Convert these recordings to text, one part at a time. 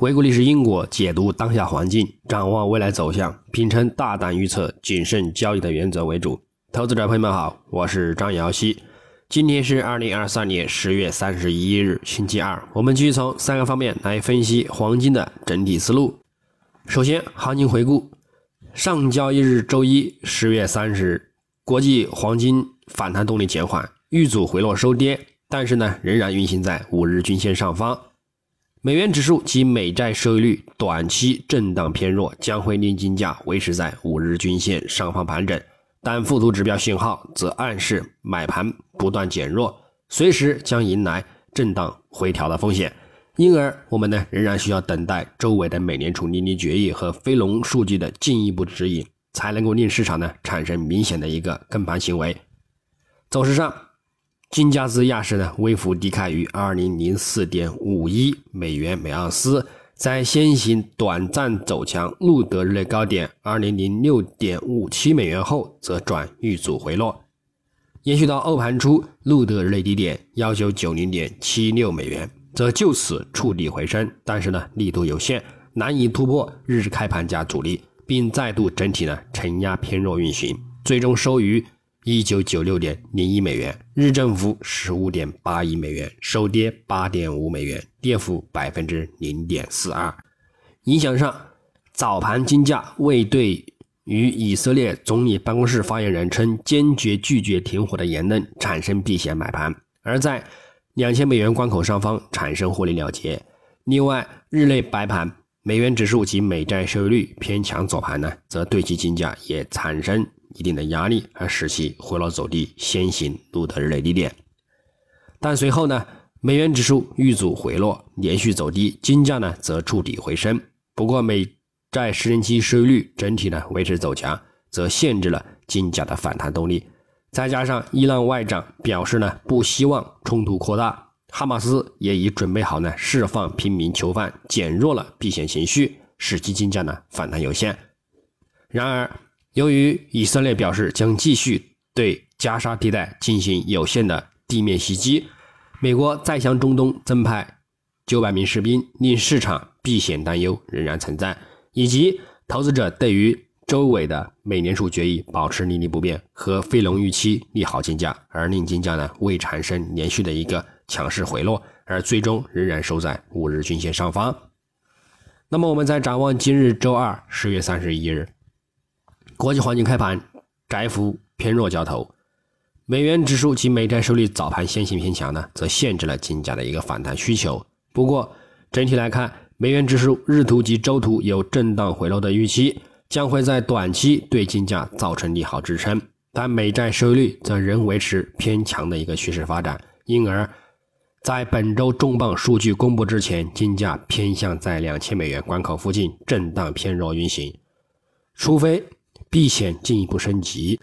回顾历史因果，解读当下环境，展望未来走向，秉承大胆预测、谨慎交易的原则为主。投资者朋友们好，我是张瑶希。今天是二零二三年十月三十一日，星期二。我们继续从三个方面来分析黄金的整体思路。首先，行情回顾：上交易日周一十月三十日，国际黄金反弹动力减缓，遇阻回落收跌，但是呢，仍然运行在五日均线上方。美元指数及美债收益率短期震荡偏弱，将会令金价维持在五日均线上方盘整，但附图指标信号则暗示买盘不断减弱，随时将迎来震荡回调的风险。因而，我们呢仍然需要等待周围的美联储利率决议和非农数据的进一步指引，才能够令市场呢产生明显的一个跟盘行为。走势上。金价自亚市呢微幅低开于二零零四点五一美元每盎司，在先行短暂走强录得日内高点二零零六点五七美元后，则转遇阻回落，延续到欧盘初录得日内低点幺九九零点七六美元，则就此触底回升，但是呢力度有限，难以突破日开盘价阻力，并再度整体呢承压偏弱运行，最终收于。一九九六点零一美元，日振幅十五点八一美元，收跌八点五美元，跌幅百分之零点四二。影响上，早盘金价未对于以色列总理办公室发言人称坚决拒绝停火的言论产生避险买盘，而在两千美元关口上方产生获利了结。另外，日内白盘，美元指数及美债收益率偏强走盘呢，则对其金价也产生。一定的压力，而使其回落走低，先行录得日内低点。但随后呢，美元指数遇阻回落，连续走低，金价呢则触底回升。不过，美债十年期收益率整体呢维持走强，则限制了金价的反弹动力。再加上伊朗外长表示呢不希望冲突扩大，哈马斯也已准备好呢释放平民囚犯，减弱了避险情绪，使其金价呢反弹有限。然而，由于以色列表示将继续对加沙地带进行有限的地面袭击，美国再向中东增派九百名士兵，令市场避险担忧仍然存在，以及投资者对于周围的美联储决议保持利率不变和非农预期利好金价，而令金价呢未产生连续的一个强势回落，而最终仍然收在五日均线上方。那么，我们再展望今日周二十月三十一日。国际黄金开盘窄幅偏弱交投，美元指数及美债收益率早盘先行偏强呢，则限制了金价的一个反弹需求。不过整体来看，美元指数日图及周图有震荡回落的预期，将会在短期对金价造成利好支撑。但美债收益率则仍维持偏强的一个趋势发展，因而，在本周重磅数据公布之前，金价偏向在两千美元关口附近震荡偏弱运行，除非。避险进一步升级，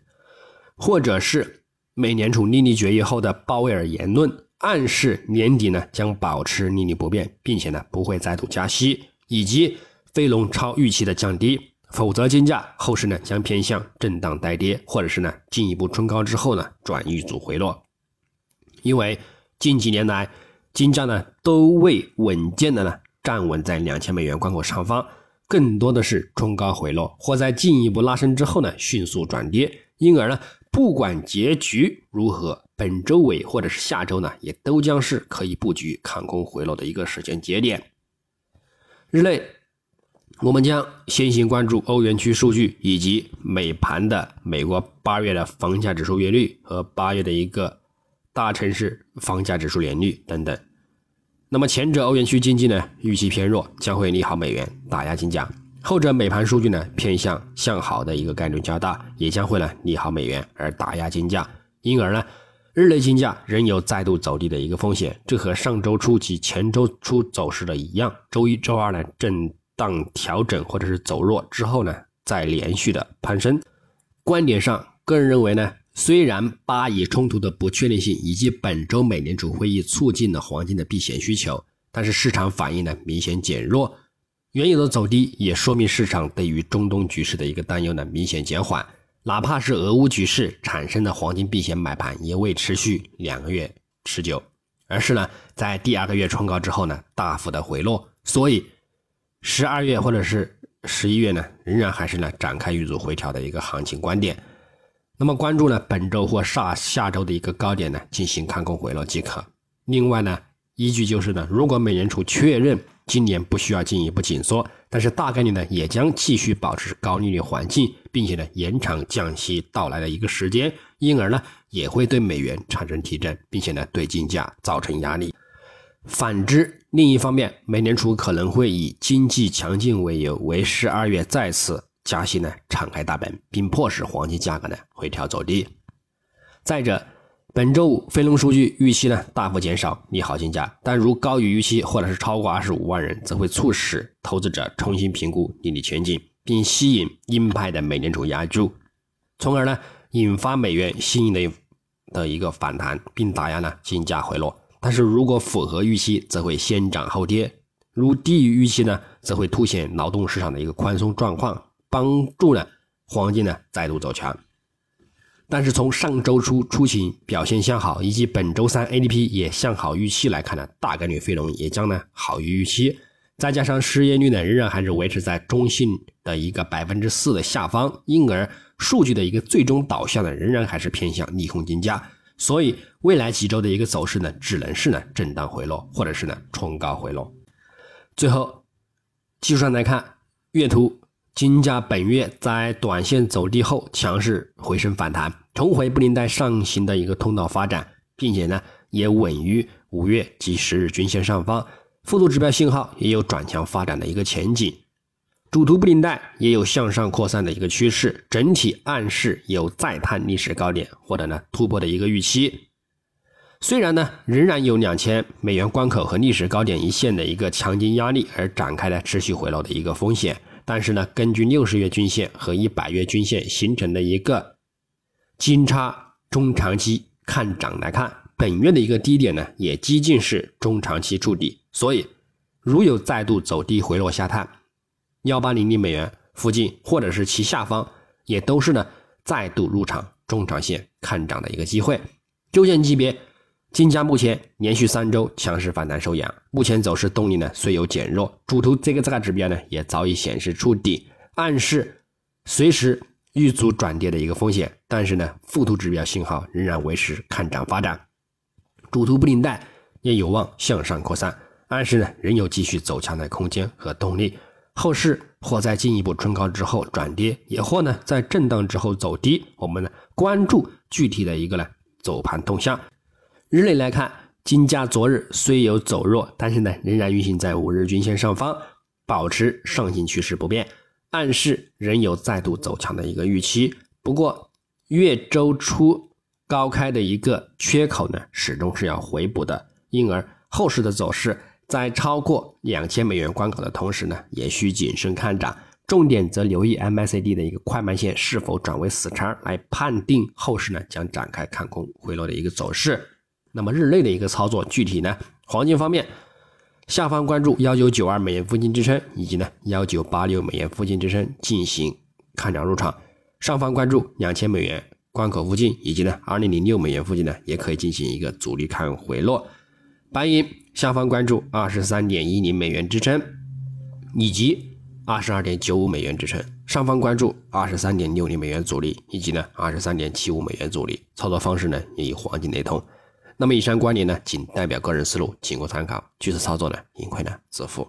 或者是美联储利率决议后的鲍威尔言论暗示年底呢将保持利率不变，并且呢不会再度加息，以及非农超预期的降低，否则金价后市呢将偏向震荡待跌，或者是呢进一步冲高之后呢转遇阻回落。因为近几年来金价呢都未稳健的呢站稳在两千美元关口上方。更多的是冲高回落，或在进一步拉升之后呢，迅速转跌。因而呢，不管结局如何，本周尾或者是下周呢，也都将是可以布局看空回落的一个时间节点。日内，我们将先行关注欧元区数据以及美盘的美国八月的房价指数月率和八月的一个大城市房价指数年率等等。那么前者欧元区经济呢预期偏弱，将会利好美元，打压金价；后者美盘数据呢偏向向好的一个概率较大，也将会呢利好美元而打压金价。因而呢，日内金价仍有再度走低的一个风险。这和上周初及前周初走势的一样，周一周二呢震荡调整或者是走弱之后呢再连续的攀升。观点上，个人认为呢。虽然巴以冲突的不确定性以及本周美联储会议促进了黄金的避险需求，但是市场反应呢明显减弱，原油的走低也说明市场对于中东局势的一个担忧呢明显减缓。哪怕是俄乌局势产生的黄金避险买盘，也未持续两个月持久，而是呢在第二个月冲高之后呢大幅的回落。所以十二月或者是十一月呢，仍然还是呢展开遇阻回调的一个行情观点。那么关注呢本周或下下周的一个高点呢进行看空回落即可。另外呢，依据就是呢，如果美联储确认今年不需要进一步紧缩，但是大概率呢也将继续保持高利率环境，并且呢延长降息到来的一个时间，因而呢也会对美元产生提振，并且呢对金价造成压力。反之，另一方面，美联储可能会以经济强劲为由，为十二月再次。加息呢，敞开大门，并迫使黄金价格呢回调走低。再者，本周五非农数据预期呢大幅减少，利好金价，但如高于预期或者是超过二十五万人，则会促使投资者重新评估利率前景，并吸引鹰派的美联储压住，从而呢引发美元新一轮的一个反弹，并打压呢金价回落。但是如果符合预期，则会先涨后跌；如低于预期呢，则会凸显劳动市场的一个宽松状况。帮助呢，黄金呢再度走强，但是从上周初出行表现向好，以及本周三 ADP 也向好预期来看呢，大概率非农也将呢好于预期。再加上失业率呢仍然还是维持在中性的一个百分之四的下方，因而数据的一个最终导向呢仍然还是偏向利空金价。所以未来几周的一个走势呢，只能是呢震荡回落，或者是呢冲高回落。最后技术上来看，月图。金价本月在短线走低后强势回升反弹，重回布林带上行的一个通道发展，并且呢也稳于五月及十日均线上方，幅度指标信号也有转强发展的一个前景，主图布林带也有向上扩散的一个趋势，整体暗示有再探历史高点或者呢突破的一个预期。虽然呢仍然有两千美元关口和历史高点一线的一个强劲压力而展开了持续回落的一个风险。但是呢，根据六十月均线和一百月均线形成的一个金叉中长期看涨来看，本月的一个低点呢，也接近是中长期触底，所以如有再度走低回落下探幺八零零美元附近，或者是其下方，也都是呢再度入场中长线看涨的一个机会，周线级别。金价目前连续三周强势反弹收阳，目前走势动力呢虽有减弱，主图这个这个指标呢也早已显示触底，暗示随时遇阻转跌的一个风险。但是呢，副图指标信号仍然维持看涨发展，主图布林带也有望向上扩散，暗示呢仍有继续走强的空间和动力。后市或在进一步冲高之后转跌，也或呢在震荡之后走低。我们呢关注具体的一个呢走盘动向。日内来看，金价昨日虽有走弱，但是呢，仍然运行在五日均线上方，保持上行趋势不变，暗示仍有再度走强的一个预期。不过，月周初高开的一个缺口呢，始终是要回补的，因而后市的走势在超过两千美元关口的同时呢，也需谨慎看涨。重点则留意 MACD 的一个快慢线是否转为死叉，来判定后市呢将展开看空回落的一个走势。那么日内的一个操作具体呢？黄金方面，下方关注幺九九二美元附近支撑，以及呢幺九八六美元附近支撑进行看涨入场；上方关注两千美元关口附近，以及呢二零零六美元附近呢，也可以进行一个阻力看回落。白银下方关注二十三点一零美元支撑，以及二十二点九五美元支撑；上方关注二十三点六零美元阻力，以及呢二十三点七五美元阻力。操作方式呢也与黄金雷同。那么以上观点呢，仅代表个人思路，仅供参考。据此操作呢，盈亏呢自负。